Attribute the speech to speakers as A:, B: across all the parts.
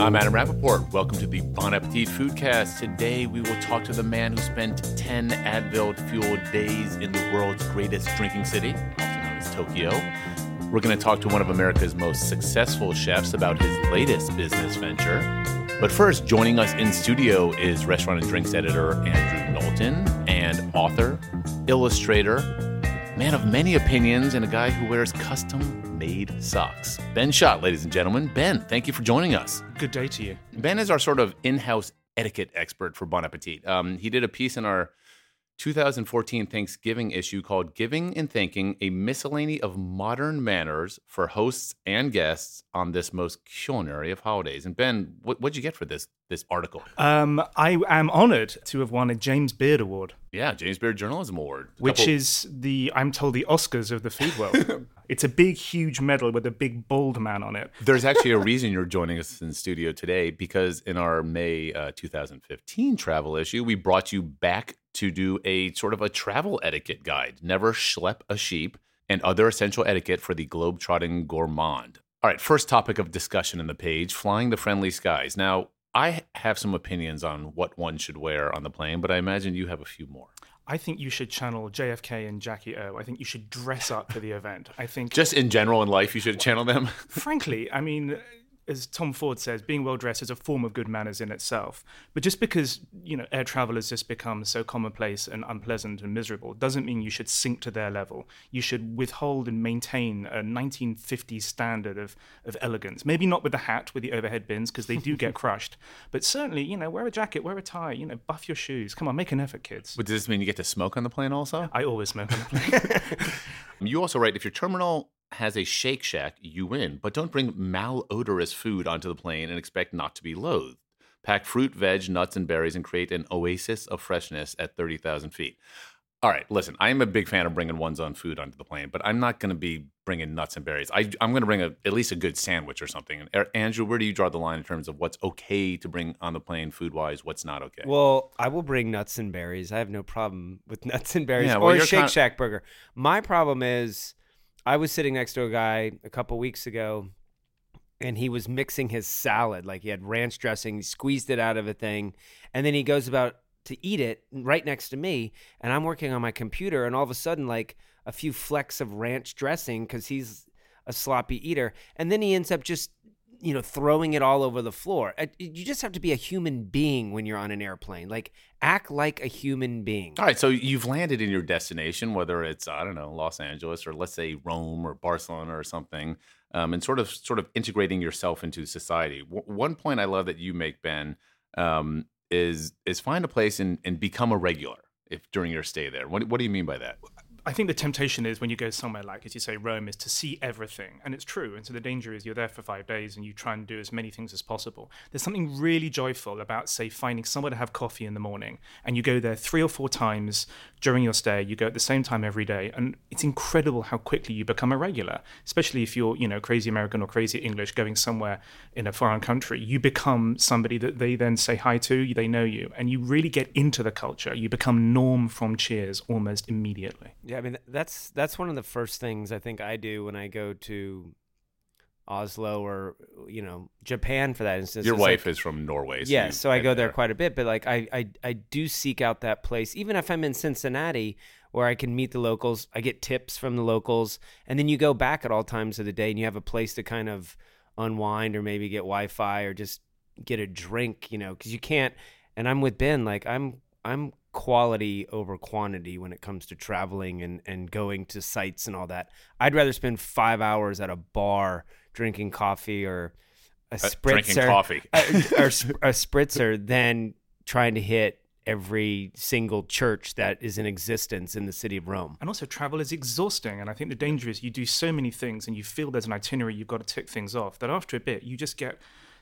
A: I'm Adam Rapoport. Welcome to the Bon Appetit Foodcast. Today we will talk to the man who spent 10 Advil fueled days in the world's greatest drinking city, also known as Tokyo. We're going to talk to one of America's most successful chefs about his latest business venture. But first, joining us in studio is restaurant and drinks editor Andrew Knowlton and author, illustrator, man of many opinions, and a guy who wears custom made socks. Ben Schott, ladies and gentlemen. Ben, thank you for joining us.
B: Good day to you.
A: Ben is our sort of in house etiquette expert for Bon Appetit. Um, he did a piece in our 2014 Thanksgiving issue called Giving and Thanking A Miscellany of Modern Manners for Hosts and Guests on This Most Culinary of Holidays. And Ben, what, what'd you get for this this article?
B: Um, I am honored to have won a James Beard Award.
A: Yeah, James Beard Journalism Award.
B: Which couple... is the, I'm told, the Oscars of the food world. it's a big, huge medal with a big, bald man on it.
A: There's actually a reason you're joining us in the studio today because in our May uh, 2015 travel issue, we brought you back to do a sort of a travel etiquette guide. Never schlep a sheep and other essential etiquette for the globe-trotting gourmand. All right, first topic of discussion in the page flying the friendly skies. Now, I have some opinions on what one should wear on the plane, but I imagine you have a few more.
B: I think you should channel JFK and Jackie O. I think you should dress up for the event. I think
A: just in general in life, you should channel them.
B: frankly, I mean, as Tom Ford says, being well dressed is a form of good manners in itself. But just because you know air travel has just become so commonplace and unpleasant and miserable doesn't mean you should sink to their level. You should withhold and maintain a 1950s standard of of elegance. Maybe not with the hat with the overhead bins because they do get crushed, but certainly you know wear a jacket, wear a tie, you know buff your shoes. Come on, make an effort, kids.
A: But does this mean you get to smoke on the plane also?
B: I always smoke on the plane.
A: you also write if your terminal has a Shake Shack, you win. But don't bring malodorous food onto the plane and expect not to be loathed. Pack fruit, veg, nuts, and berries and create an oasis of freshness at 30,000 feet. All right, listen, I'm a big fan of bringing one's own food onto the plane, but I'm not going to be bringing nuts and berries. I, am going to bring a, at least a good sandwich or something. And er, Andrew, where do you draw the line in terms of what's okay to bring on the plane food wise, what's not okay?
C: Well, I will bring nuts and berries. I have no problem with nuts and berries yeah, well, or a Shake Shack burger. My problem is I was sitting next to a guy a couple weeks ago and he was mixing his salad like he had ranch dressing he squeezed it out of a thing and then he goes about to eat it right next to me and i'm working on my computer and all of a sudden like a few flecks of ranch dressing because he's a sloppy eater and then he ends up just you know throwing it all over the floor. Uh, you just have to be a human being when you're on an airplane. Like act like a human being.
A: All right so you've landed in your destination whether it's i don't know los angeles or let's say rome or barcelona or something um, and sort of sort of integrating yourself into society. W- one point i love that you make ben um, is is find a place and, and become a regular if during your stay there. What, what do you mean by that
B: I think the temptation is when you go somewhere like, as you say, Rome, is to see everything. And it's true. And so the danger is you're there for five days and you try and do as many things as possible. There's something really joyful about, say, finding somewhere to have coffee in the morning. And you go there three or four times during your stay. You go at the same time every day. And it's incredible how quickly you become a regular, especially if you're, you know, crazy American or crazy English going somewhere in a foreign country. You become somebody that they then say hi to, they know you. And you really get into the culture. You become norm from cheers almost immediately.
C: Yeah. I mean, that's that's one of the first things I think I do when I go to Oslo or you know Japan for that instance.
A: Your wife like, is from Norway.
C: So yeah, so I go there, there quite a bit. But like I, I I do seek out that place, even if I'm in Cincinnati, where I can meet the locals. I get tips from the locals, and then you go back at all times of the day, and you have a place to kind of unwind, or maybe get Wi-Fi, or just get a drink. You know, because you can't. And I'm with Ben. Like I'm I'm quality over quantity when it comes to traveling and, and going to sites and all that. I'd rather spend five hours at a bar drinking coffee or a uh, spritzer,
A: drinking coffee,
C: or a spritzer than trying to hit every single church that is in existence in the city of Rome.
B: And also, travel is exhausting. And I think the danger is you do so many things and you feel there's an itinerary, you've got to tick things off, that after a bit, you just get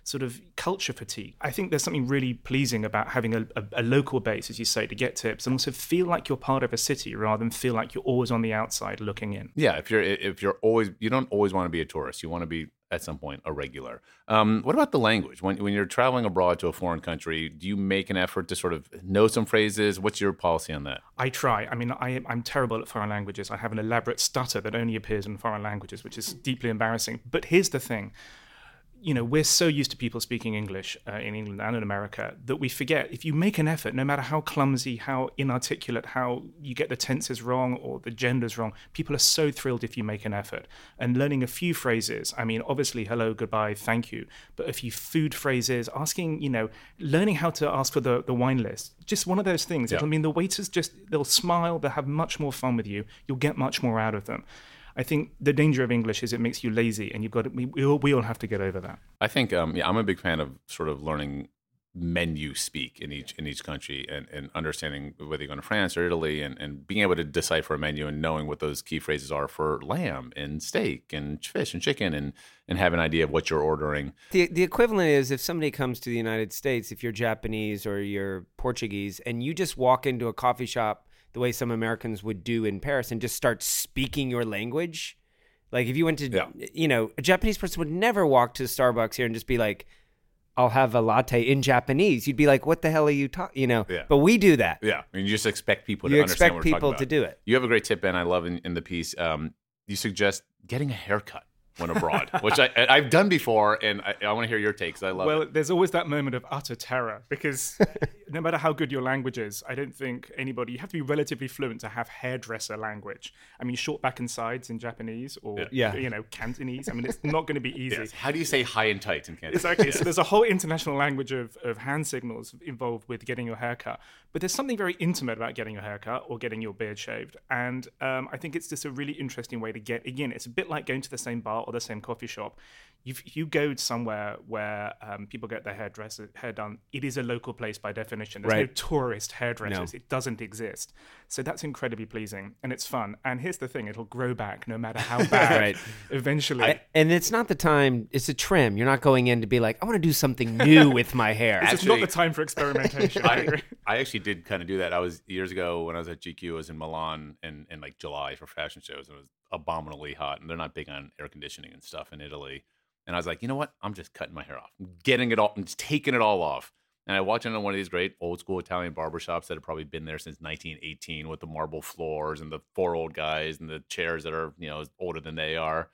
B: sort of culture fatigue. I think there's something really pleasing about having a, a, a, local base, as you say, to get tips and also feel like you're part of a city rather than feel like you're always on the outside looking in.
A: Yeah, if you're if you're always you don't always want to be a tourist. You want to be at some point a regular. Um, what about the language? When when you're traveling abroad to a foreign country, do you make an effort to sort of know some phrases? What's your policy on that?
B: I try. I mean, I, I'm terrible at foreign languages. I have an elaborate stutter that only appears in foreign languages, which is deeply embarrassing. But here's the thing you know, we're so used to people speaking English uh, in England and in America that we forget if you make an effort, no matter how clumsy, how inarticulate, how you get the tenses wrong or the genders wrong, people are so thrilled if you make an effort. And learning a few phrases, I mean, obviously, hello, goodbye, thank you, but a few food phrases, asking, you know, learning how to ask for the, the wine list, just one of those things. Yeah. I mean, the waiters just, they'll smile, they'll have much more fun with you, you'll get much more out of them. I think the danger of English is it makes you lazy, and you've got to, we, we all, we all have to get over that.
A: I think um, yeah, I'm a big fan of sort of learning menu speak in each in each country and, and understanding whether you're going to France or Italy and, and being able to decipher a menu and knowing what those key phrases are for lamb and steak and fish and chicken and and have an idea of what you're ordering.
C: The the equivalent is if somebody comes to the United States, if you're Japanese or you're Portuguese and you just walk into a coffee shop the way some Americans would do in Paris and just start speaking your language. Like if you went to, yeah. you know, a Japanese person would never walk to Starbucks here and just be like, I'll have a latte in Japanese. You'd be like, "What the hell are you talking?" You know. Yeah. But we do that.
A: Yeah. I mean, you just expect people
C: to
A: you
C: expect people to do it.
A: You have a great tip, Ben. I love in, in the piece. Um, you suggest getting a haircut when abroad, which I, I've done before, and I, I want to hear your takes. I love
B: well,
A: it.
B: there's always that moment of utter terror because no matter how good your language is, I don't think anybody, you have to be relatively fluent to have hairdresser language. I mean, short back and sides in Japanese or, yeah. you know, Cantonese. I mean, it's not going to be easy. Yes.
A: How do you say high and tight in Cantonese?
B: Exactly. so there's a whole international language of, of hand signals involved with getting your haircut. But there's something very intimate about getting your haircut or getting your beard shaved. And um, I think it's just a really interesting way to get, again, it's a bit like going to the same bar or the same coffee shop shop. If you go somewhere where um, people get their hair dress, hair done, it is a local place by definition. There's right. no tourist hairdressers. No. It doesn't exist. So that's incredibly pleasing and it's fun. And here's the thing: it'll grow back no matter how bad. right. Eventually, I,
C: and it's not the time. It's a trim. You're not going in to be like, I want to do something new with my hair.
B: It's actually, not the time for experimentation.
A: I, I actually did kind of do that. I was years ago when I was at GQ. I was in Milan in, in like July for fashion shows, and it was abominably hot, and they're not big on air conditioning and stuff in Italy. And I was like, you know what? I'm just cutting my hair off. I'm getting it all. I'm just taking it all off. And I walked into one of these great old school Italian barbershops that have probably been there since 1918 with the marble floors and the four old guys and the chairs that are, you know, older than they are.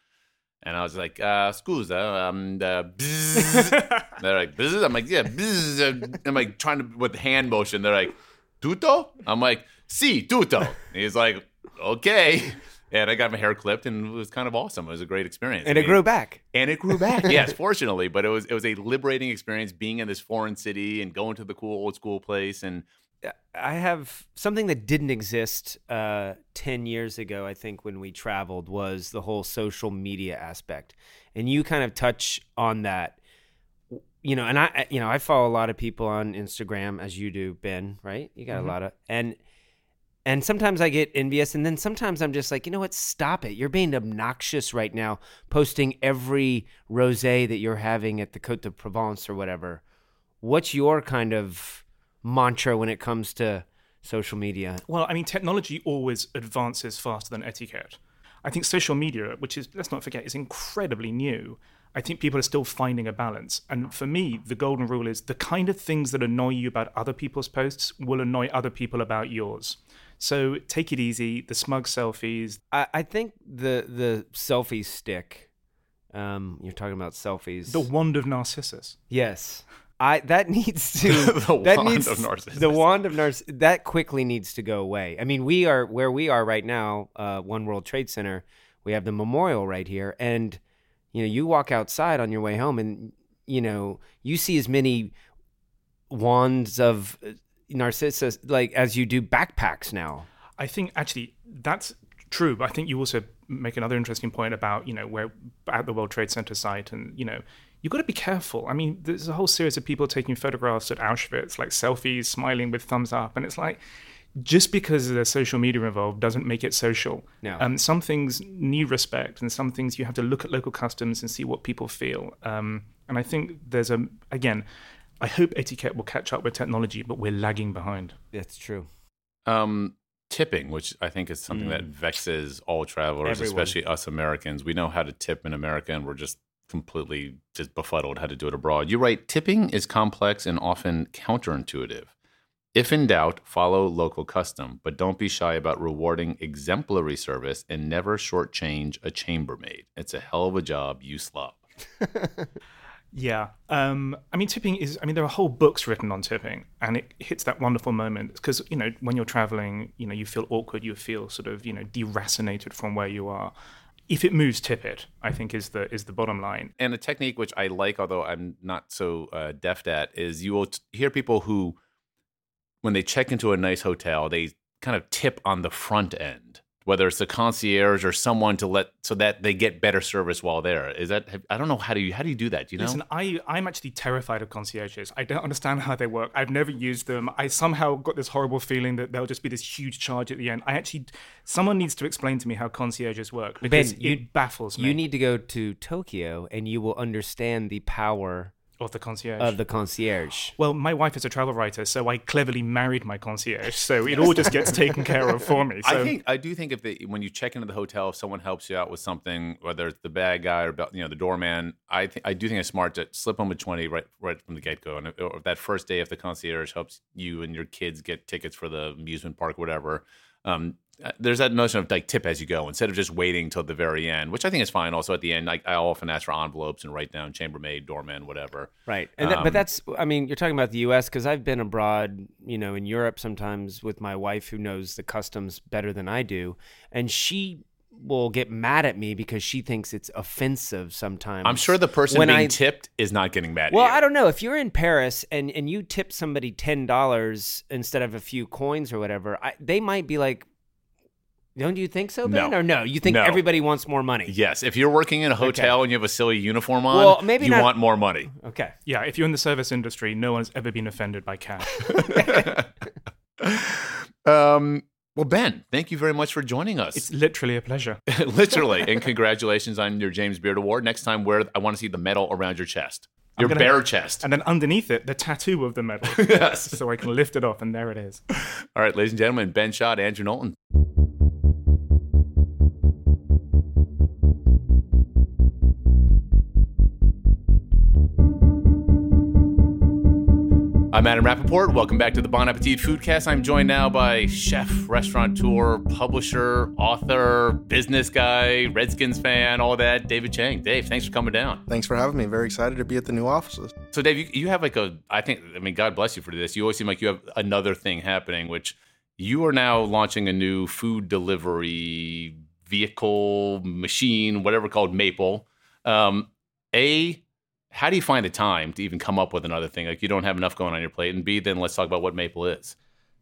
A: And I was like, uh, scusa, um, uh, they're like, bzz. I'm like, yeah, bzz. I'm like trying to, with hand motion, they're like, tutto? I'm like, si, tutto. And he's like, okay and I got my hair clipped, and it was kind of awesome. It was a great experience,
C: and I mean, it grew back.
A: And it grew back. yes, fortunately, but it was it was a liberating experience being in this foreign city and going to the cool old school place. And
C: I have something that didn't exist uh, ten years ago. I think when we traveled was the whole social media aspect, and you kind of touch on that. You know, and I, you know, I follow a lot of people on Instagram as you do, Ben. Right? You got mm-hmm. a lot of and and sometimes I get envious, and then sometimes I'm just like, you know what? Stop it. You're being obnoxious right now, posting every rose that you're having at the Cote de Provence or whatever. What's your kind of mantra when it comes to social media?
B: Well, I mean, technology always advances faster than etiquette. I think social media, which is, let's not forget, is incredibly new. I think people are still finding a balance. And for me, the golden rule is the kind of things that annoy you about other people's posts will annoy other people about yours. So take it easy. The smug selfies.
C: I, I think the the selfie stick. Um, you're talking about selfies.
B: The wand of Narcissus.
C: Yes. I that needs to
A: the
C: that
A: wand
C: needs,
A: of Narcissus.
C: The wand of Narcissus that quickly needs to go away. I mean, we are where we are right now, uh, One World Trade Center. We have the memorial right here, and you know, you walk outside on your way home, and you know, you see as many wands of Narcissus like as you do backpacks now.
B: I think actually that's true, but I think you also make another interesting point about you know where at the World Trade Center site, and you know you've got to be careful. I mean, there's a whole series of people taking photographs at Auschwitz, like selfies, smiling with thumbs up, and it's like just because there's social media involved doesn't make it social.
C: No.
B: Um, some things need respect, and some things you have to look at local customs and see what people feel. Um, and I think there's a again I hope etiquette will catch up with technology, but we're lagging behind.
C: That's true.
A: Um, tipping, which I think is something mm. that vexes all travelers, Everyone. especially us Americans. We know how to tip in America, and we're just completely just befuddled how to do it abroad. You write, tipping is complex and often counterintuitive. If in doubt, follow local custom, but don't be shy about rewarding exemplary service and never shortchange a chambermaid. It's a hell of a job, you slob.
B: Yeah. Um, I mean, tipping is, I mean, there are whole books written on tipping, and it hits that wonderful moment because, you know, when you're traveling, you know, you feel awkward, you feel sort of, you know, deracinated from where you are. If it moves, tip it. I think is the is the bottom line.
A: And a technique which I like, although I'm not so uh, deft at, is you will t- hear people who, when they check into a nice hotel, they kind of tip on the front end whether it's the concierge or someone to let so that they get better service while there. Is that I don't know how do you how do you do that? Do you know?
B: Listen, I I'm actually terrified of concierges. I don't understand how they work. I've never used them. I somehow got this horrible feeling that there'll just be this huge charge at the end. I actually someone needs to explain to me how concierges work because ben, you, it baffles me.
C: You need to go to Tokyo and you will understand the power
B: of the concierge.
C: Of the concierge.
B: Well, my wife is a travel writer, so I cleverly married my concierge. So it all just gets taken care of for me. So.
A: I think I do think if they, when you check into the hotel, if someone helps you out with something, whether it's the bad guy or you know the doorman, I think I do think it's smart to slip them a twenty right right from the get go. And if, that first day, if the concierge helps you and your kids get tickets for the amusement park, whatever, um, there's that notion of like tip as you go instead of just waiting till the very end, which I think is fine. Also, at the end, I, I often ask for envelopes and write down chambermaid, doorman, whatever.
C: Right, and um, but that's I mean, you're talking about the U.S. because I've been abroad, you know, in Europe sometimes with my wife who knows the customs better than I do, and she will get mad at me because she thinks it's offensive sometimes.
A: I'm sure the person when being I, tipped is not getting mad
C: well, I don't know. If you're in Paris and, and you tip somebody $10 instead of a few coins or whatever, I, they might be like, don't you think so, Ben? No. Or no? You think no. everybody wants more money?
A: Yes. If you're working in a hotel okay. and you have a silly uniform on, well, maybe you not... want more money.
C: Okay.
B: Yeah. If you're in the service industry, no one's ever been offended by cash.
A: um, well, Ben, thank you very much for joining us.
B: It's literally a pleasure.
A: literally. And congratulations on your James Beard Award. Next time, where I want to see the medal around your chest. Your gonna, bare chest.
B: And then underneath it, the tattoo of the medal. yes. So I can lift it off, and there it is.
A: All right, ladies and gentlemen, Ben Schott, Andrew Knowlton. I'm Adam Rapoport. Welcome back to the Bon Appetit Foodcast. I'm joined now by chef, restaurateur, publisher, author, business guy, Redskins fan, all that, David Chang. Dave, thanks for coming down.
D: Thanks for having me. Very excited to be at the new offices.
A: So, Dave, you, you have like a, I think, I mean, God bless you for this. You always seem like you have another thing happening, which you are now launching a new food delivery vehicle, machine, whatever called Maple. Um, a, how do you find the time to even come up with another thing? Like you don't have enough going on your plate. And B, then let's talk about what Maple is.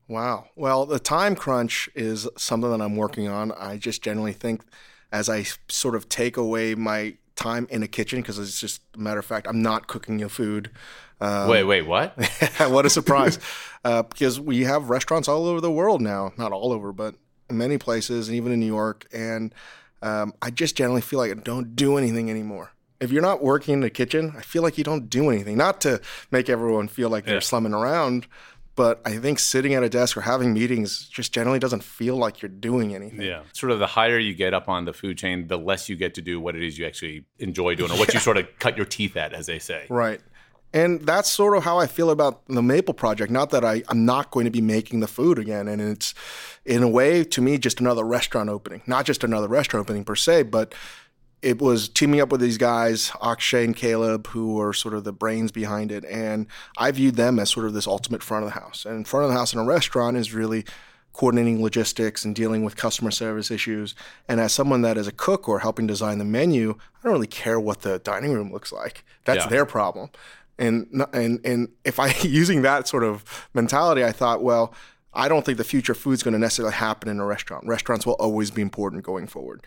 D: Wow. Well, the time crunch is something that I'm working on. I just generally think as I sort of take away my time in a kitchen, because it's just a matter of fact, I'm not cooking your food.
A: Um, wait, wait, what?
D: what a surprise. uh, because we have restaurants all over the world now, not all over, but many places, and even in New York. And um, I just generally feel like I don't do anything anymore if you're not working in the kitchen, I feel like you don't do anything. Not to make everyone feel like they're slumming around, but I think sitting at a desk or having meetings just generally doesn't feel like you're doing anything.
A: Yeah. Sort of the higher you get up on the food chain, the less you get to do what it is you actually enjoy doing or what yeah. you sort of cut your teeth at, as they say.
D: Right. And that's sort of how I feel about the Maple Project. Not that I, I'm not going to be making the food again. And it's, in a way, to me, just another restaurant opening. Not just another restaurant opening per se, but it was teaming up with these guys, Akshay and Caleb, who were sort of the brains behind it. And I viewed them as sort of this ultimate front of the house. And front of the house in a restaurant is really coordinating logistics and dealing with customer service issues. And as someone that is a cook or helping design the menu, I don't really care what the dining room looks like. That's yeah. their problem. And and and if I using that sort of mentality, I thought, well, I don't think the future food is going to necessarily happen in a restaurant. Restaurants will always be important going forward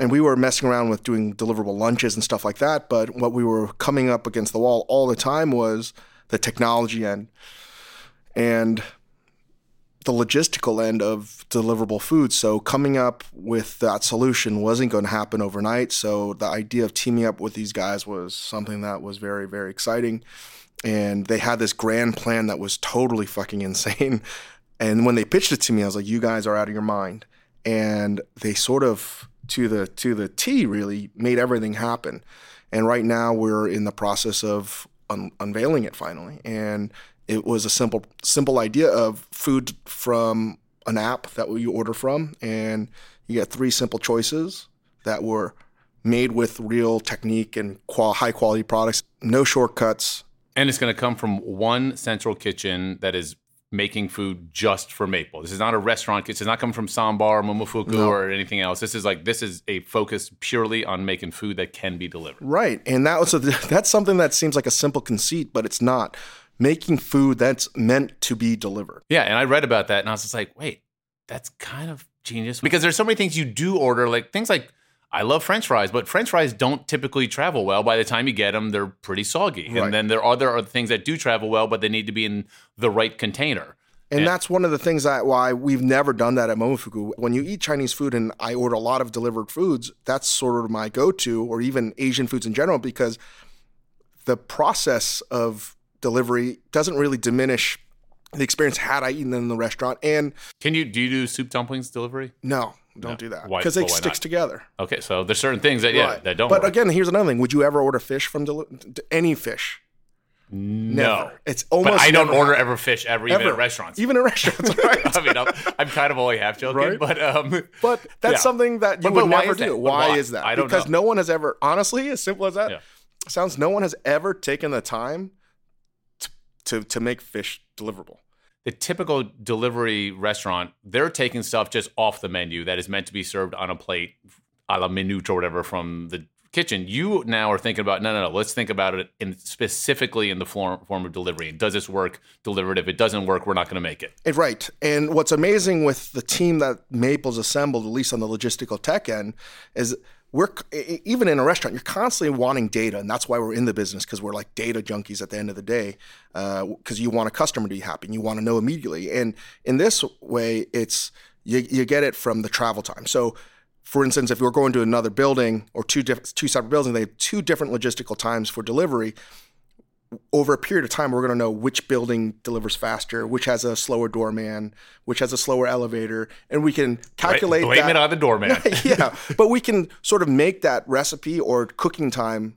D: and we were messing around with doing deliverable lunches and stuff like that. But what we were coming up against the wall all the time was the technology end and the logistical end of deliverable food. So coming up with that solution wasn't going to happen overnight. So the idea of teaming up with these guys was something that was very, very exciting. And they had this grand plan that was totally fucking insane. And when they pitched it to me, I was like, you guys are out of your mind. And they sort of to the to the T really made everything happen. And right now we're in the process of un- unveiling it finally. And it was a simple simple idea of food from an app that you order from, and you get three simple choices that were made with real technique and qual- high quality products. No shortcuts.
A: And it's going to come from one central kitchen that is making food just for Maple. This is not a restaurant. This is not coming from Ssäm Bar, Momofuku, no. or anything else. This is like this is a focus purely on making food that can be delivered.
D: Right, and that was a, that's something that seems like a simple conceit, but it's not. Making food that's meant to be delivered.
A: Yeah, and I read about that, and I was just like, wait, that's kind of genius because there's so many things you do order, like things like I love French fries, but French fries don't typically travel well. By the time you get them, they're pretty soggy. Right. And then there are other things that do travel well, but they need to be in the right container.
D: And, and that's one of the things that why we've never done that at Momofuku. When you eat Chinese food, and I order a lot of delivered foods, that's sort of my go-to, or even Asian foods in general, because the process of delivery doesn't really diminish the experience had I eaten them in the restaurant. And
A: can you do you do soup dumplings delivery?
D: No, don't no. do that because it sticks not? together.
A: Okay, so there's certain things that yeah right. that don't.
D: But
A: work.
D: again, here's another thing: Would you ever order fish from deli- any fish?
A: No,
D: never. it's almost.
A: But I don't order happened. ever fish ever, ever, even at restaurants.
D: Even at restaurants, right?
A: I mean, I'm, I'm, kind of only half joking, right? but um,
D: but that's yeah. something that you but, would but never do. Why, why, is that?
A: I don't
D: because
A: know.
D: no one has ever, honestly, as simple as that yeah. sounds. No one has ever taken the time to to, to make fish deliverable
A: the typical delivery restaurant, they're taking stuff just off the menu that is meant to be served on a plate a la minute or whatever from the kitchen. You now are thinking about, no, no, no, let's think about it in specifically in the form, form of delivery. Does this work delivered? If it doesn't work, we're not going to make it.
D: Right. And what's amazing with the team that Maple's assembled, at least on the logistical tech end, is we're even in a restaurant, you're constantly wanting data, and that's why we're in the business because we're like data junkies at the end of the day. Because uh, you want a customer to be happy, and you want to know immediately. And in this way, it's you, you get it from the travel time. So, for instance, if we're going to another building or two different two separate buildings, they have two different logistical times for delivery over a period of time, we're going to know which building delivers faster, which has a slower doorman, which has a slower elevator, and we can calculate.
A: Blame
D: that.
A: it on the doorman.
D: yeah, but we can sort of make that recipe or cooking time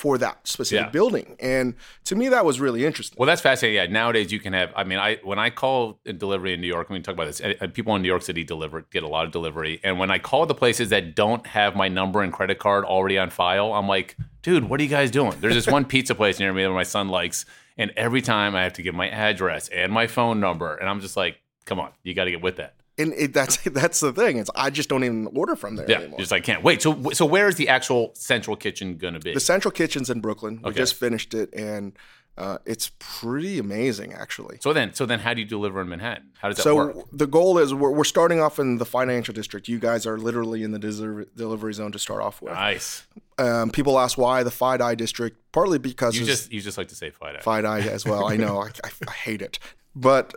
D: for that specific yeah. building. And to me, that was really interesting.
A: Well, that's fascinating. Yeah, nowadays you can have. I mean, I when I call delivery in New York, I mean, talk about this. People in New York City deliver get a lot of delivery, and when I call the places that don't have my number and credit card already on file, I'm like, dude, what are you guys doing? There's this one pizza place near me that my son likes, and every time I have to give my address and my phone number, and I'm just like, come on, you got to get with that
D: and it, that's that's the thing. It's I just don't even order from there
A: yeah,
D: anymore.
A: Just I can't wait. So so where is the actual central kitchen going to be?
D: The central kitchen's in Brooklyn. We just finished it, and uh, it's pretty amazing actually.
A: So then so then how do you deliver in Manhattan? How does that
D: so
A: work?
D: So the goal is we're, we're starting off in the financial district. You guys are literally in the delivery zone to start off with.
A: Nice.
D: Um, people ask why the FiDi district, partly because
A: you just you just like to say FiDi.
D: FiDi as well. I know I, I, I hate it, but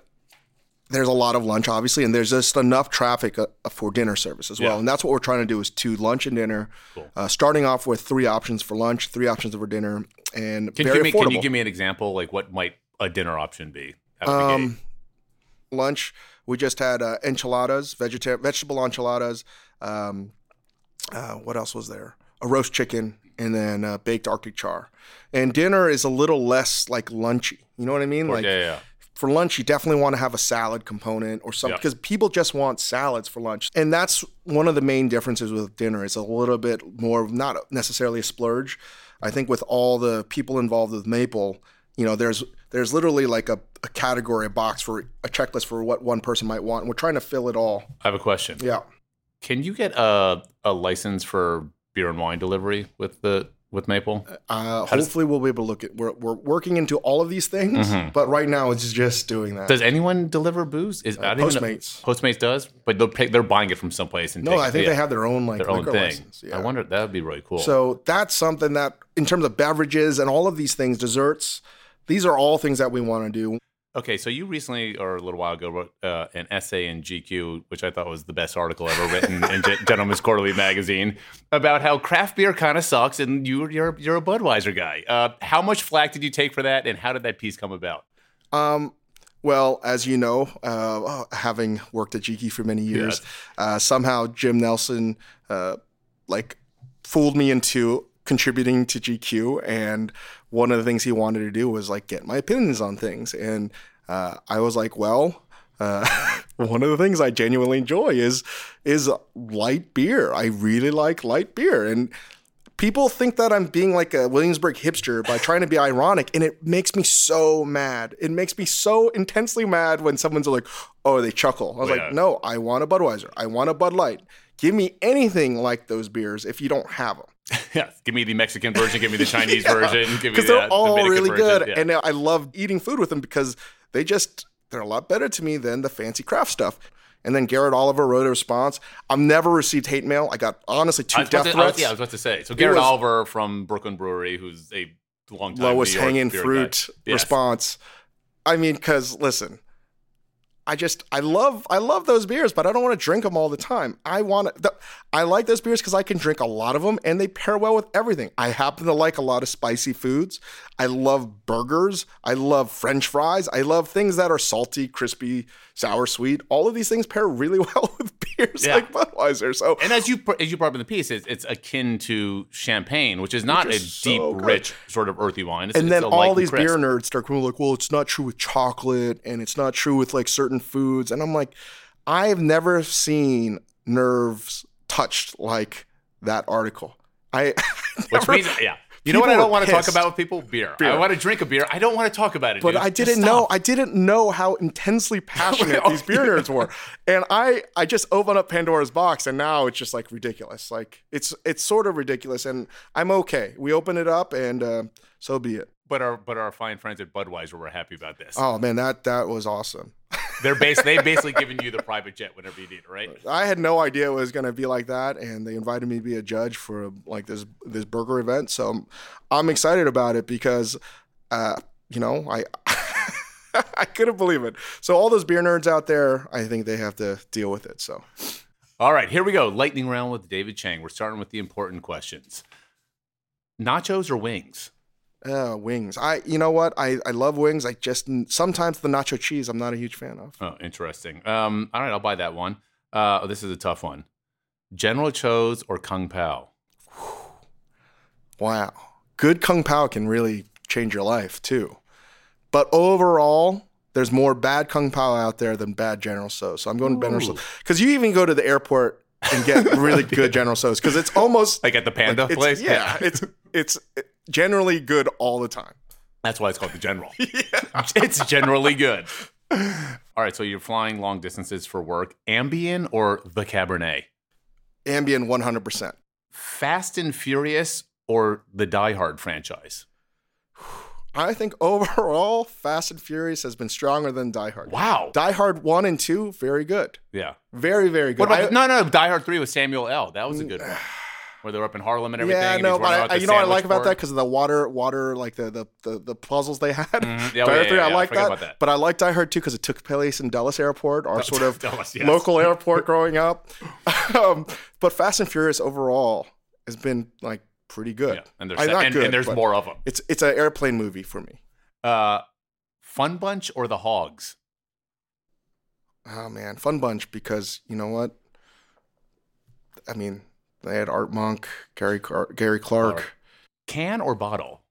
D: there's a lot of lunch, obviously, and there's just enough traffic uh, for dinner service as well. Yeah. And that's what we're trying to do is to lunch and dinner, cool. uh, starting off with three options for lunch, three options for dinner, and
A: can,
D: very
A: me,
D: affordable.
A: Can you give me an example, like what might a dinner option be?
D: Um, lunch, we just had uh, enchiladas, vegeta- vegetable enchiladas. Um, uh, what else was there? A roast chicken and then uh, baked Arctic char. And dinner is a little less like lunchy. You know what I mean?
A: Like, yeah, yeah
D: for lunch, you definitely want to have a salad component or something because people just want salads for lunch. And that's one of the main differences with dinner is a little bit more, not necessarily a splurge. I think with all the people involved with Maple, you know, there's there's literally like a, a category, a box for a checklist for what one person might want. And we're trying to fill it all.
A: I have a question.
D: Yeah.
A: Can you get a, a license for beer and wine delivery with the with Maple?
D: Uh, hopefully, does, we'll be able to look at. We're, we're working into all of these things, mm-hmm. but right now it's just doing that.
A: Does anyone deliver booze? Is
D: uh, Postmates?
A: Postmates does, but they're, pay, they're buying it from someplace. And
D: no, I think they have their own like
A: their own thing.
D: License.
A: Yeah. I wonder that would be really cool.
D: So that's something that, in terms of beverages and all of these things, desserts, these are all things that we want to do.
A: Okay, so you recently, or a little while ago, wrote uh, an essay in GQ, which I thought was the best article ever written in Gentleman's Quarterly magazine, about how craft beer kind of sucks, and you, you're you're a Budweiser guy. Uh, how much flack did you take for that, and how did that piece come about?
D: Um, well, as you know, uh, having worked at GQ for many years, yes. Uh, somehow Jim Nelson, uh, like, fooled me into contributing to GQ, and one of the things he wanted to do was like get my opinions on things, and uh, I was like, well. Uh, one of the things I genuinely enjoy is is light beer. I really like light beer, and people think that I'm being like a Williamsburg hipster by trying to be ironic, and it makes me so mad. It makes me so intensely mad when someone's like, "Oh, they chuckle." I was yeah. like, "No, I want a Budweiser. I want a Bud Light. Give me anything like those beers if you don't have them."
A: yeah, give me the Mexican version, give me the Chinese yeah. version,
D: because they're all Dominican really version. good, yeah. and I love eating food with them because they just they're a lot better to me than the fancy craft stuff. And then Garrett Oliver wrote a response. I've never received hate mail. I got honestly two death
A: to,
D: threats.
A: Was, yeah, I was about to say. So Garrett Oliver from Brooklyn Brewery, who's a long time
D: lowest hanging fruit yes. response. I mean, because listen, I just I love I love those beers, but I don't want to drink them all the time. I want to. I like those beers because I can drink a lot of them, and they pair well with everything. I happen to like a lot of spicy foods. I love burgers. I love French fries. I love things that are salty, crispy, sour, sweet. All of these things pair really well with beers yeah. like Budweiser. So,
A: and as you as you brought up in the piece, it's, it's akin to champagne, which is not which is a so deep, good. rich sort of earthy wine. It's,
D: and then all these beer nerds start going like, "Well, it's not true with chocolate, and it's not true with like certain foods." And I'm like, I've never seen nerves touched like that article. I
A: never, which means yeah you know what I don't want to talk about with people? Beer. beer. I want to drink a beer. I don't want to talk about it.
D: But
A: dude.
D: I didn't know. I didn't know how intensely passionate these beer nerds were, and I I just opened up Pandora's box, and now it's just like ridiculous. Like it's it's sort of ridiculous, and I'm okay. We open it up, and uh, so be it.
A: But our but our fine friends at Budweiser were happy about this.
D: Oh man, that that was awesome.
A: They're base they basically giving you the private jet whenever you need it, right?
D: I had no idea it was going to be like that, and they invited me to be a judge for like this this burger event. So I'm, I'm excited about it because, uh, you know, I. I couldn't believe it. So all those beer nerds out there, I think they have to deal with it. So,
A: all right, here we go. Lightning round with David Chang. We're starting with the important questions. Nachos or wings?
D: Uh, wings. I, you know what? I, I love wings. I just sometimes the nacho cheese I'm not a huge fan of.
A: Oh, interesting. Um, all right, I'll buy that one. Uh, oh, this is a tough one. General Tso's or Kung Pao?
D: Wow, good Kung Pao can really change your life too. But overall, there's more bad Kung Pao out there than bad General Tso. So I'm going Ooh. to General Tso because you even go to the airport and get really good General Tso's because it's almost
A: like at the Panda
D: like
A: place.
D: Yeah, it's it's generally good all the time.
A: That's why it's called the General. yeah. It's generally good. All right, so you're flying long distances for work. Ambien or the Cabernet?
D: Ambien 100%.
A: Fast and Furious or the Die Hard franchise?
D: I think overall, Fast and Furious has been stronger than Die Hard.
A: Wow.
D: Die Hard 1 and 2, very good.
A: Yeah.
D: Very, very good.
A: About, I, no, no, Die Hard 3 with Samuel L. That was a good one where they're up in Harlem and everything.
D: Yeah, no, but I, you know what I like about that because of the water, water, like the the the, the puzzles they had. Mm-hmm. Yeah, yeah, yeah, I like that. that. But I liked Die Hard 2 because it took place in Dulles Airport, our sort of Dulles, yes. local airport growing up. um, but Fast and Furious overall has been like pretty good. Yeah,
A: and there's, I, and, good, and there's more of them.
D: It's it's an airplane movie for me.
A: Uh, Fun Bunch or the Hogs?
D: Oh man, Fun Bunch because you know what? I mean, they had Art Monk, Gary Car- Gary Clark.
A: Can or bottle?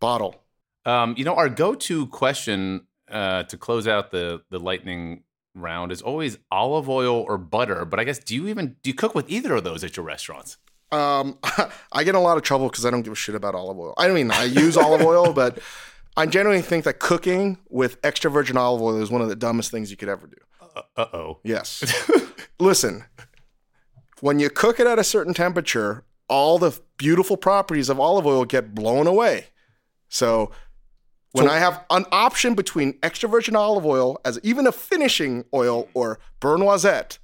D: Bottle.
A: Um, you know, our go-to question uh, to close out the the lightning round is always olive oil or butter. But I guess do you even do you cook with either of those at your restaurants?
D: Um, I get in a lot of trouble because I don't give a shit about olive oil. I mean, I use olive oil, but I generally think that cooking with extra virgin olive oil is one of the dumbest things you could ever do.
A: Uh oh.
D: Yes. Listen, when you cook it at a certain temperature, all the beautiful properties of olive oil get blown away. So when so, I have an option between extra virgin olive oil as even a finishing oil or beurre noisette,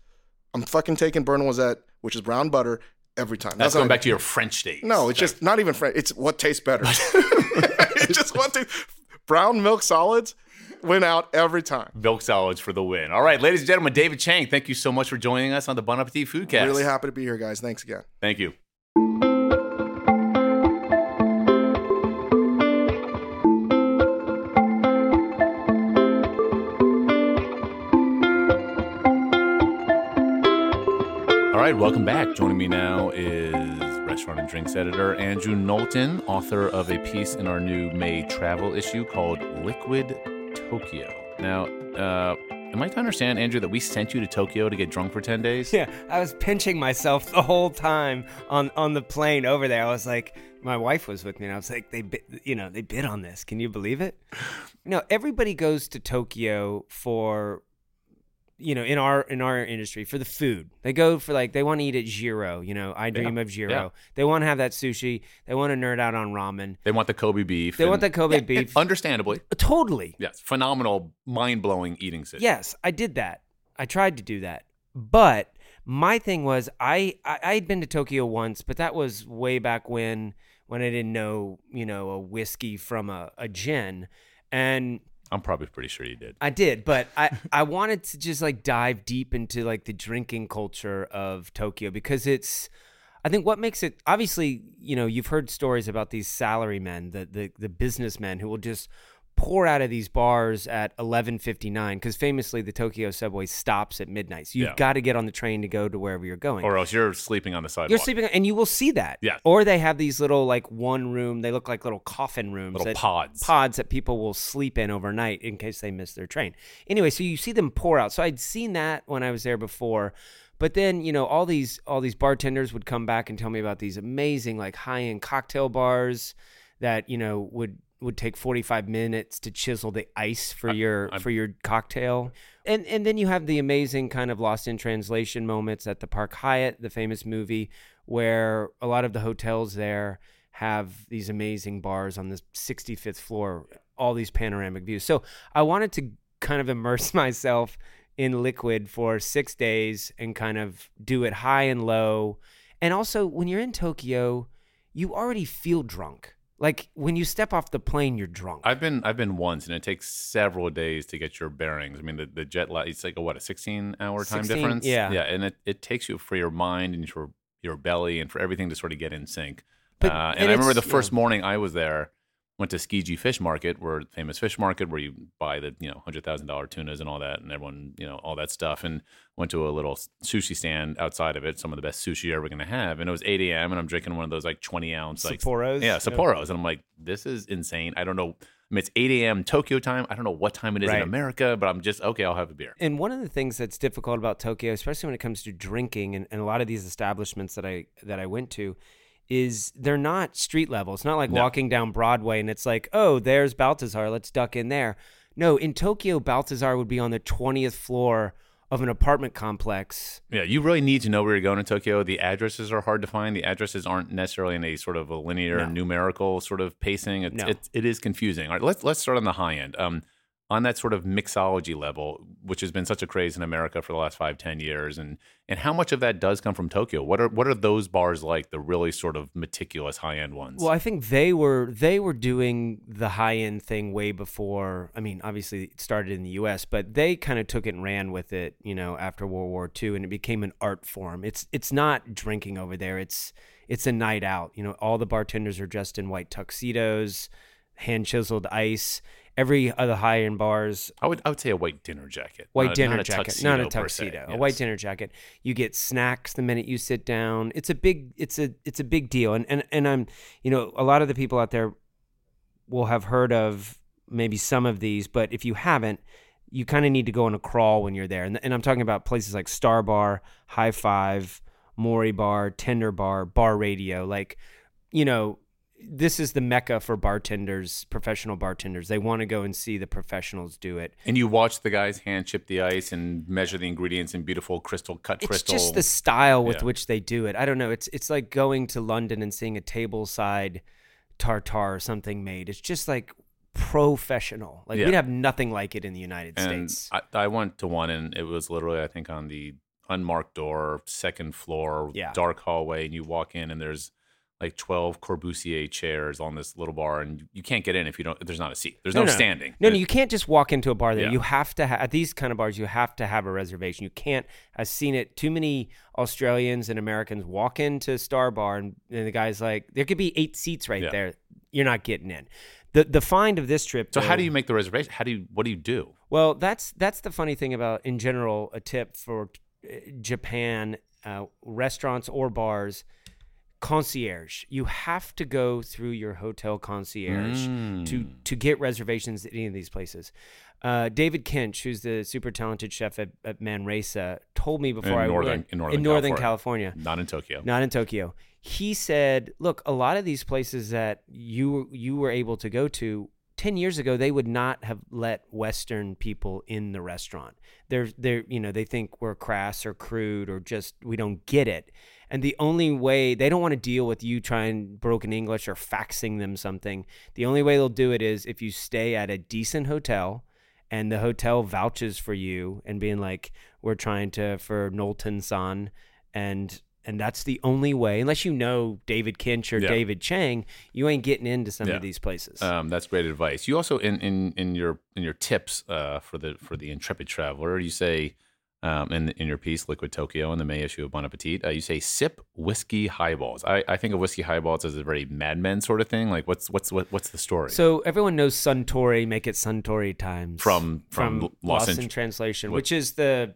D: I'm fucking taking beurre noisette, which is brown butter, every time.
A: That's, That's going back to your French days.
D: No, it's just not even French. It's what tastes better. it's just what tastes. Brown milk solids win out every time.
A: Milk solids for the win. All right, ladies and gentlemen, David Chang, thank you so much for joining us on the Bon Appetit Foodcast.
D: Really happy to be here, guys. Thanks again.
A: Thank you. All right, welcome back. Joining me now is restaurant and drinks editor Andrew Knowlton, author of a piece in our new May travel issue called Liquid Tokyo. Now, uh, am I to understand, Andrew, that we sent you to Tokyo to get drunk for 10 days?
C: Yeah, I was pinching myself the whole time on, on the plane over there. I was like, my wife was with me, and I was like, they, bid, you know, they bid on this. Can you believe it? No, everybody goes to Tokyo for you know, in our in our industry for the food. They go for like they want to eat at Jiro. You know, I dream yeah. of Jiro. Yeah. They want to have that sushi. They want to nerd out on ramen.
A: They want the Kobe beef.
C: They and, want the Kobe yeah, beef.
A: Understandably,
C: totally.
A: Yes, phenomenal, mind blowing eating system.
C: Yes, I did that. I tried to do that, but my thing was I I had been to Tokyo once, but that was way back when when I didn't know you know a whiskey from a, a gin, and
A: I'm probably pretty sure you did.
C: I did, but I I wanted to just like dive deep into like the drinking culture of Tokyo because it's I think what makes it obviously, you know, you've heard stories about these salary men, the the the businessmen who will just pour out of these bars at 11:59 cuz famously the Tokyo subway stops at midnight. So you've yeah. got to get on the train to go to wherever you're going.
A: Or else you're sleeping on the sidewalk.
C: You're sleeping and you will see that.
A: Yeah.
C: Or they have these little like one room, they look like little coffin rooms,
A: little that, pods.
C: Pods that people will sleep in overnight in case they miss their train. Anyway, so you see them pour out. So I'd seen that when I was there before. But then, you know, all these all these bartenders would come back and tell me about these amazing like high-end cocktail bars that, you know, would would take 45 minutes to chisel the ice for I, your I'm, for your cocktail. And and then you have the amazing kind of lost in translation moments at the Park Hyatt, the famous movie where a lot of the hotels there have these amazing bars on the 65th floor, all these panoramic views. So I wanted to kind of immerse myself in liquid for 6 days and kind of do it high and low. And also when you're in Tokyo, you already feel drunk like when you step off the plane, you're drunk.
A: I've been I've been once, and it takes several days to get your bearings. I mean, the, the jet lag. It's like a what a 16 hour time 16, difference.
C: Yeah,
A: yeah, and it, it takes you for your mind and your your belly and for everything to sort of get in sync. But, uh, and, and I remember the first yeah. morning I was there went to Tsukiji Fish Market, where famous fish market where you buy the you know hundred thousand dollar tunas and all that, and everyone you know all that stuff. And went to a little sushi stand outside of it, some of the best sushi you're ever gonna have. And it was 8 a.m. and I'm drinking one of those like 20 ounce like
C: Sapporos.
A: Yeah, Sapporos, and I'm like, this is insane. I don't know. I mean, it's 8 a.m. Tokyo time. I don't know what time it is right. in America, but I'm just okay. I'll have a beer.
C: And one of the things that's difficult about Tokyo, especially when it comes to drinking, and, and a lot of these establishments that I that I went to is they're not street level. It's not like no. walking down Broadway and it's like, oh, there's Balthazar. Let's duck in there. No, in Tokyo, Balthazar would be on the 20th floor of an apartment complex.
A: Yeah, you really need to know where you're going in Tokyo. The addresses are hard to find. The addresses aren't necessarily in a sort of a linear no. numerical sort of pacing. It's, no. it, it is confusing. All right, let's let's start on the high end. Um, on that sort of mixology level, which has been such a craze in America for the last five, ten years, and and how much of that does come from Tokyo? What are what are those bars like? The really sort of meticulous high end ones.
C: Well, I think they were they were doing the high end thing way before. I mean, obviously it started in the U.S., but they kind of took it and ran with it. You know, after World War II, and it became an art form. It's it's not drinking over there. It's it's a night out. You know, all the bartenders are dressed in white tuxedos, hand chiseled ice every other high end bars.
A: I would I would say a white dinner jacket.
C: White not dinner not jacket, not a tuxedo. Yes. A white dinner jacket. You get snacks the minute you sit down. It's a big it's a it's a big deal. And and and I'm you know a lot of the people out there will have heard of maybe some of these, but if you haven't, you kind of need to go on a crawl when you're there. And, and I'm talking about places like Star Bar, High Five, Mori Bar, Tender Bar, Bar Radio. Like, you know, this is the mecca for bartenders, professional bartenders. They want to go and see the professionals do it.
A: And you watch the guys hand chip the ice and measure the ingredients in beautiful crystal cut
C: it's
A: crystal.
C: It's just the style with yeah. which they do it. I don't know. It's it's like going to London and seeing a tableside tartar or something made. It's just like professional. Like yeah. we'd have nothing like it in the United
A: and
C: States.
A: I, I went to one and it was literally I think on the unmarked door, second floor, yeah. dark hallway, and you walk in and there's like 12 Corbusier chairs on this little bar and you can't get in if you don't there's not a seat. There's no, no, no. standing.
C: No, no, you can't just walk into a bar there. Yeah. You have to have at these kind of bars you have to have a reservation. You can't I've seen it too many Australians and Americans walk into Star Bar and, and the guy's like there could be 8 seats right yeah. there. You're not getting in. The the find of this trip
A: So though, how do you make the reservation? How do you what do you do?
C: Well, that's that's the funny thing about in general a tip for uh, Japan uh, restaurants or bars concierge. You have to go through your hotel concierge mm. to to get reservations at any of these places. Uh, David Kinch, who's the super talented chef at, at Manresa, told me before
A: in
C: I
A: northern,
C: went
A: in northern,
C: in northern
A: California.
C: California,
A: not in Tokyo,
C: not in Tokyo. He said, "Look, a lot of these places that you you were able to go to 10 years ago they would not have let western people in the restaurant they're they're you know they think we're crass or crude or just we don't get it and the only way they don't want to deal with you trying broken English or faxing them something, the only way they'll do it is if you stay at a decent hotel and the hotel vouches for you and being like, we're trying to for Knowlton San and and that's the only way unless you know david kinch or yeah. david chang you ain't getting into some yeah. of these places
A: um, that's great advice you also in, in, in your in your tips uh, for the for the intrepid traveler you say um, in, in your piece, Liquid Tokyo, in the May issue of Bon Appetit, uh, you say sip whiskey highballs. I, I think of whiskey highballs as a very Mad Men sort of thing. Like, what's what's what, what's the story?
C: So everyone knows Suntory, make it Suntory times
A: from from, from
C: Lost, in, in Translation, what? which is the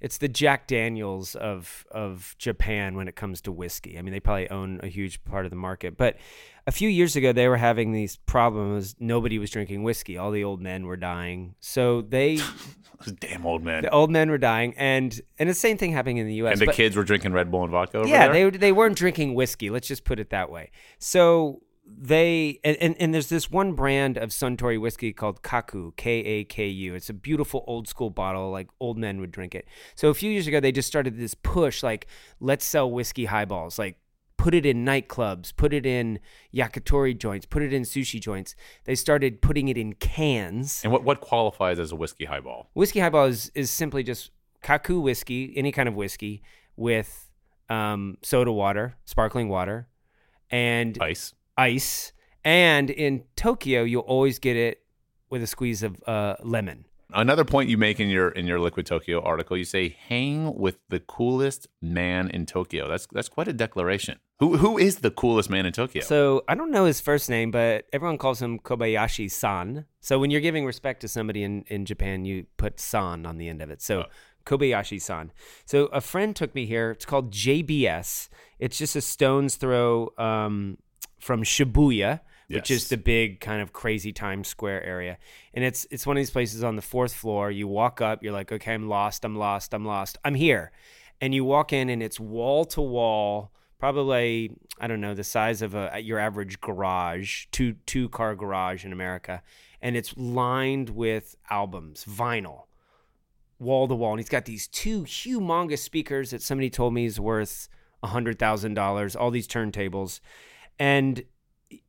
C: it's the Jack Daniels of of Japan when it comes to whiskey. I mean, they probably own a huge part of the market. But a few years ago, they were having these problems. Nobody was drinking whiskey. All the old men were dying. So they,
A: damn old men,
C: the old men were dying, and and the same thing happening in the U.S.
A: And the but, kids were drinking Red Bull and vodka.
C: yeah,
A: there?
C: they they weren't drinking whiskey. Let's just put it that way. So they and, and, and, there's this one brand of Suntory whiskey called Kaku, K A K U. It's a beautiful old school bottle, like old men would drink it. So a few years ago, they just started this push, like let's sell whiskey highballs, like put it in nightclubs, put it in yakitori joints, put it in sushi joints. They started putting it in cans.
A: And what what qualifies as a whiskey highball?
C: Whiskey highball is is simply just Kaku whiskey, any kind of whiskey with um, soda water, sparkling water, and
A: ice
C: ice. And in Tokyo, you'll always get it with a squeeze of uh, lemon.
A: Another point you make in your in your Liquid Tokyo article, you say hang with the coolest man in Tokyo. That's that's quite a declaration. Who who is the coolest man in Tokyo?
C: So I don't know his first name, but everyone calls him Kobayashi-san. So when you're giving respect to somebody in, in Japan, you put san on the end of it. So oh. Kobayashi-san. So a friend took me here. It's called JBS. It's just a stone's throw um, from Shibuya, which is the big kind of crazy Times Square area. And it's it's one of these places on the fourth floor. You walk up, you're like, okay, I'm lost, I'm lost, I'm lost, I'm here. And you walk in, and it's wall to wall, probably I don't know the size of a your average garage, two two car garage in America, and it's lined with albums, vinyl, wall to wall. And he's got these two humongous speakers that somebody told me is worth a hundred thousand dollars. All these turntables and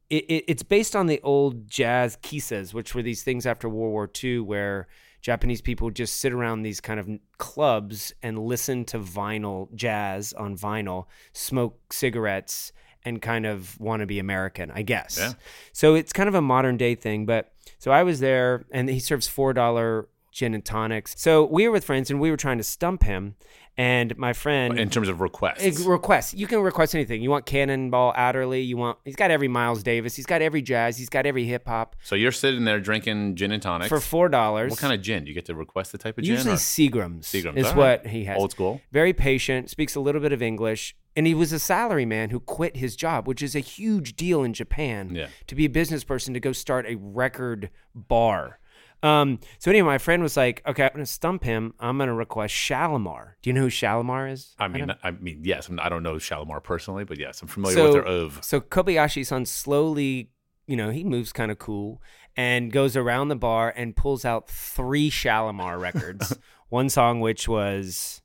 C: it, it, it's based on the old jazz kissas, which were these things after World War II where Japanese people just sit around these kind of clubs and listen to vinyl jazz on vinyl, smoke cigarettes, and kind of want to be American, I guess. Yeah. So it's kind of a modern day thing. But so I was there, and he serves four dollar gin and tonics. So we were with friends, and we were trying to stump him. And my friend,
A: in terms of requests,
C: requests, you can request anything. You want Cannonball Adderley. You want. He's got every Miles Davis. He's got every jazz. He's got every hip hop.
A: So you're sitting there drinking gin and tonics
C: for four dollars.
A: What kind of gin? Do you get to request the type of gin?
C: Usually Seagram's. Seagram's is what he has.
A: Old school.
C: Very patient. Speaks a little bit of English. And he was a salary man who quit his job, which is a huge deal in Japan.
A: Yeah.
C: To be a business person to go start a record bar um, so anyway, my friend was like, "Okay, I'm gonna stump him. I'm gonna request Shalamar. Do you know who Shalamar is?
A: I mean, I, I mean, yes. I don't know Shalamar personally, but yes, I'm familiar so, with their of.
C: So Kobayashi-san slowly, you know, he moves kind of cool and goes around the bar and pulls out three Shalamar records. One song which was.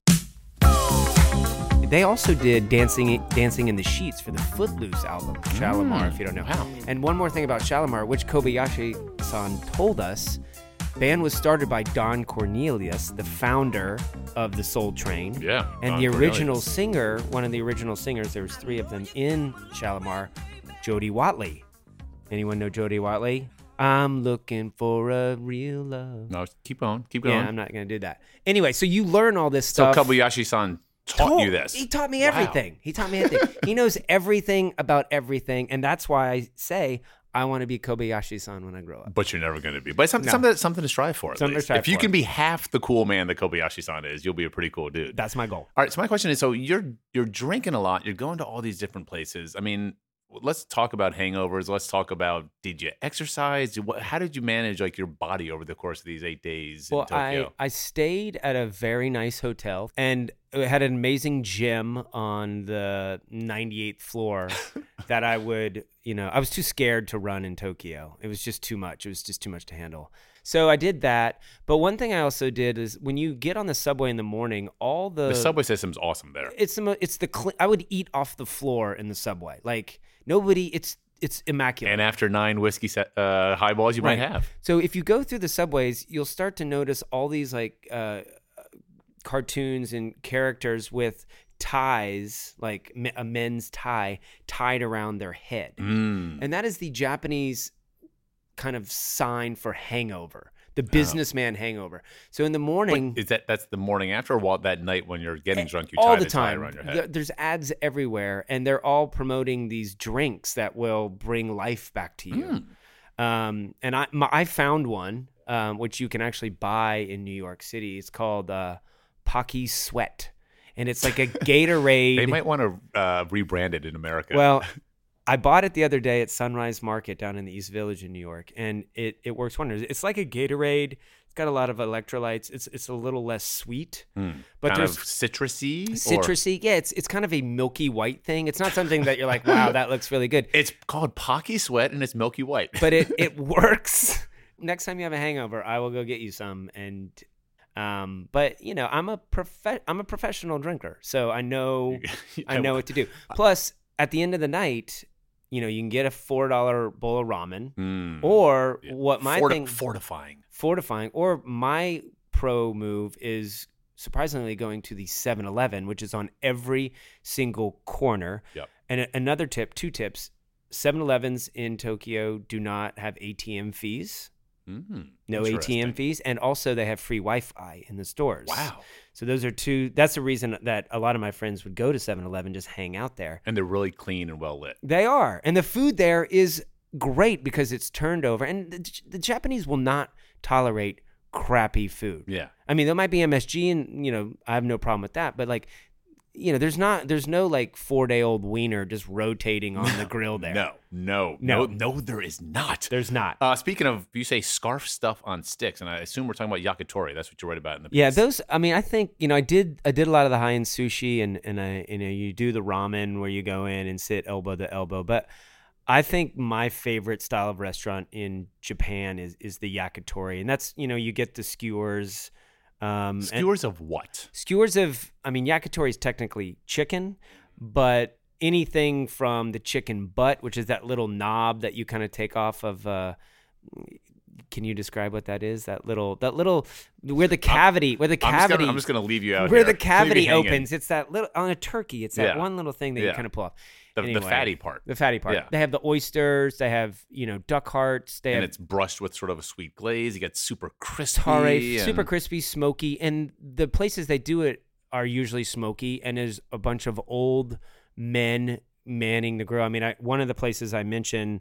C: They also did Dancing Dancing in the Sheets for the Footloose album, Shalamar, mm, if you don't know.
A: Wow.
C: And one more thing about Shalamar, which Kobayashi-san told us band was started by Don Cornelius, the founder of the Soul Train.
A: Yeah.
C: And Don the original Cornelius. singer, one of the original singers, there was three of them in Shalamar, Jody Watley. Anyone know Jody Watley? I'm looking for a real love.
A: No, keep on, keep going.
C: Yeah, I'm not going to do that. Anyway, so you learn all this stuff.
A: So Kobayashi-san taught you this.
C: He taught me everything. Wow. He taught me everything. he knows everything about everything, and that's why I say I want to be Kobayashi-san when I grow up.
A: But you're never going to be. But something, no. something, something to strive for. Something to strive if you can be half the cool man that Kobayashi-san is, you'll be a pretty cool dude.
C: That's my goal.
A: All right. So my question is: so you're you're drinking a lot. You're going to all these different places. I mean, let's talk about hangovers. Let's talk about did you exercise? How did you manage like your body over the course of these eight days
C: well, I, I stayed at a very nice hotel and it had an amazing gym on the 98th floor that I would, you know, I was too scared to run in Tokyo. It was just too much. It was just too much to handle. So I did that. But one thing I also did is when you get on the subway in the morning, all the
A: the subway system's awesome there.
C: It's the it's the cl- I would eat off the floor in the subway. Like nobody. It's it's immaculate.
A: And after nine whiskey set, uh, highballs, you right. might have.
C: So if you go through the subways, you'll start to notice all these like uh, cartoons and characters with ties, like a men's tie, tied around their head,
A: mm.
C: and that is the Japanese kind of sign for hangover the oh. businessman oh. hangover. So in the morning,
A: Wait, is that that's the morning after, or what, that night when you're getting eh, drunk, you
C: all
A: the
C: time.
A: around your head?
C: There's ads everywhere, and they're all promoting these drinks that will bring life back to you. Mm. Um, and I my, I found one um, which you can actually buy in New York City. It's called uh, Pocari Sweat. And it's like a Gatorade.
A: they might want to uh, rebrand it in America.
C: Well, I bought it the other day at Sunrise Market down in the East Village in New York, and it, it works wonders. It's like a Gatorade. It's got a lot of electrolytes. It's it's a little less sweet,
A: mm. but kind there's of citrusy.
C: Citrusy, or? yeah. It's it's kind of a milky white thing. It's not something that you're like, wow, that looks really good.
A: It's called Pocari Sweat, and it's milky white.
C: but it it works. Next time you have a hangover, I will go get you some. And um, but you know, I'm a prof- I'm a professional drinker, so I know I know what to do. Plus, at the end of the night, you know, you can get a four dollar bowl of ramen,
A: mm,
C: or yeah. what my
A: Forti-
C: thing
A: fortifying,
C: fortifying, or my pro move is surprisingly going to the 7-Eleven, which is on every single corner.
A: Yep.
C: And a- another tip, two tips: 7-Elevens in Tokyo do not have ATM fees.
A: Mm,
C: no ATM fees, and also they have free Wi-Fi in the stores.
A: Wow!
C: So those are two. That's the reason that a lot of my friends would go to 7-Eleven, just hang out there.
A: And they're really clean and well lit.
C: They are, and the food there is great because it's turned over, and the, the Japanese will not tolerate crappy food.
A: Yeah.
C: I mean, there might be MSG, and you know, I have no problem with that, but like you know, there's not, there's no like four day old wiener just rotating on the grill there.
A: No, no, no, no, no, there is not.
C: There's not.
A: Uh, speaking of, you say scarf stuff on sticks, and I assume we're talking about yakitori. That's what you write about in the piece.
C: Yeah, those. I mean, I think you know, I did, I did a lot of the high end sushi, and and I, you know, you do the ramen where you go in and sit elbow to elbow, but. I think my favorite style of restaurant in Japan is is the yakitori, and that's you know you get the skewers,
A: um, skewers of what?
C: Skewers of, I mean, yakitori is technically chicken, but anything from the chicken butt, which is that little knob that you kind of take off of. Uh, can you describe what that is? That little, that little, where the cavity, where the cavity.
A: I'm just gonna, leave you out.
C: Where
A: here.
C: the cavity opens, it's that little on a turkey. It's that
A: yeah.
C: one little thing that yeah. you kind of pull off
A: the,
C: anyway,
A: the fatty part.
C: The fatty part. Yeah. They have the oysters. They have you know duck hearts. They
A: and
C: have
A: it's brushed with sort of a sweet glaze. You get super crispy,
C: tare,
A: and...
C: super crispy, smoky. And the places they do it are usually smoky, and there's a bunch of old men manning the grill. I mean, I, one of the places I mentioned.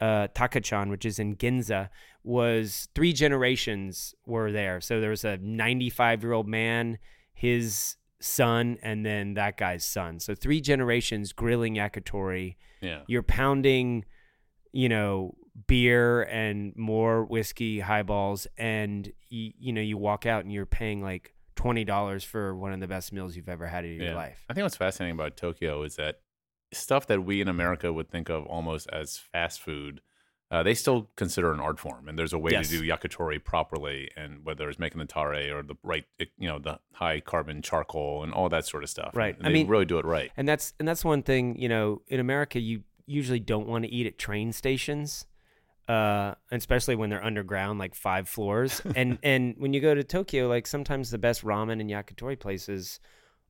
C: Uh, Takachan, which is in Ginza, was three generations were there. So there was a 95 year old man, his son and then that guy's son. So three generations grilling yakitori.
A: Yeah.
C: You're pounding, you know, beer and more whiskey highballs and you, you know, you walk out and you're paying like $20 for one of the best meals you've ever had in your
A: yeah.
C: life.
A: I think what's fascinating about Tokyo is that stuff that we in America would think of almost as fast food uh, they still consider an art form, and there's a way yes. to do yakitori properly, and whether it's making the tare or the right, you know, the high carbon charcoal and all that sort of stuff.
C: Right.
A: And
C: I mean,
A: really do it right.
C: And that's and that's one thing. You know, in America, you usually don't want to eat at train stations, uh, especially when they're underground, like five floors. and and when you go to Tokyo, like sometimes the best ramen and yakitori places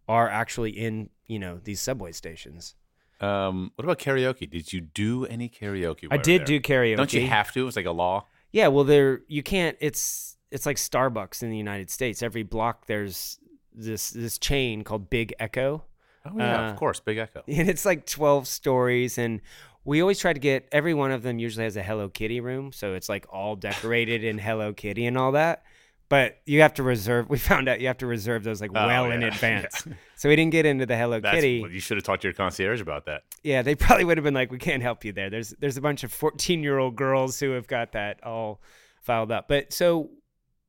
C: are actually in you know these subway stations.
A: Um, what about karaoke? Did you do any karaoke?
C: I did do karaoke.
A: Don't you have to? It's like a law.
C: Yeah, well, there you can't. It's it's like Starbucks in the United States. Every block there's this this chain called Big Echo.
A: Oh yeah, uh, of course, Big Echo.
C: And it's like twelve stories, and we always try to get every one of them usually has a Hello Kitty room, so it's like all decorated in Hello Kitty and all that. But you have to reserve. We found out you have to reserve those like oh, well yeah. in advance. Yeah. So we didn't get into the Hello That's, Kitty.
A: You should have talked to your concierge about that.
C: Yeah, they probably would have been like, "We can't help you there." There's there's a bunch of 14 year old girls who have got that all filed up. But so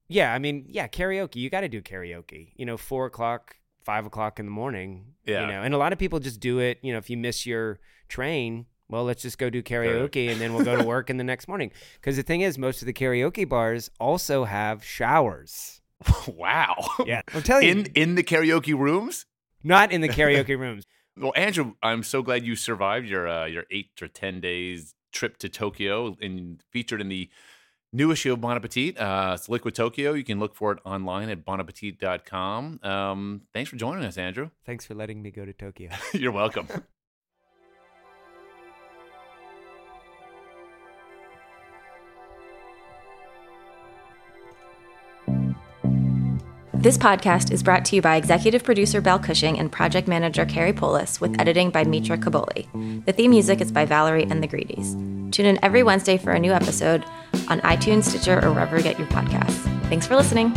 C: yeah, I mean, yeah, karaoke. You got to do karaoke. You know, four o'clock, five o'clock in the morning. Yeah, you know, and a lot of people just do it. You know, if you miss your train, well, let's just go do karaoke and then we'll go to work in the next morning. Because the thing is, most of the karaoke bars also have showers.
A: wow.
C: Yeah, I'm telling
A: in, you. In the karaoke rooms?
C: Not in the karaoke rooms.
A: Well, Andrew, I'm so glad you survived your uh, your eight or ten days trip to Tokyo and featured in the new issue of Bon Appetit. Uh, it's Liquid Tokyo. You can look for it online at bonappetit.com. Um, thanks for joining us, Andrew.
C: Thanks for letting me go to Tokyo.
A: You're welcome.
E: This podcast is brought to you by executive producer Belle Cushing and project manager Carrie Polis, with editing by Mitra Kaboli. The theme music is by Valerie and the Greedies. Tune in every Wednesday for a new episode on iTunes, Stitcher, or wherever you get your podcasts. Thanks for listening.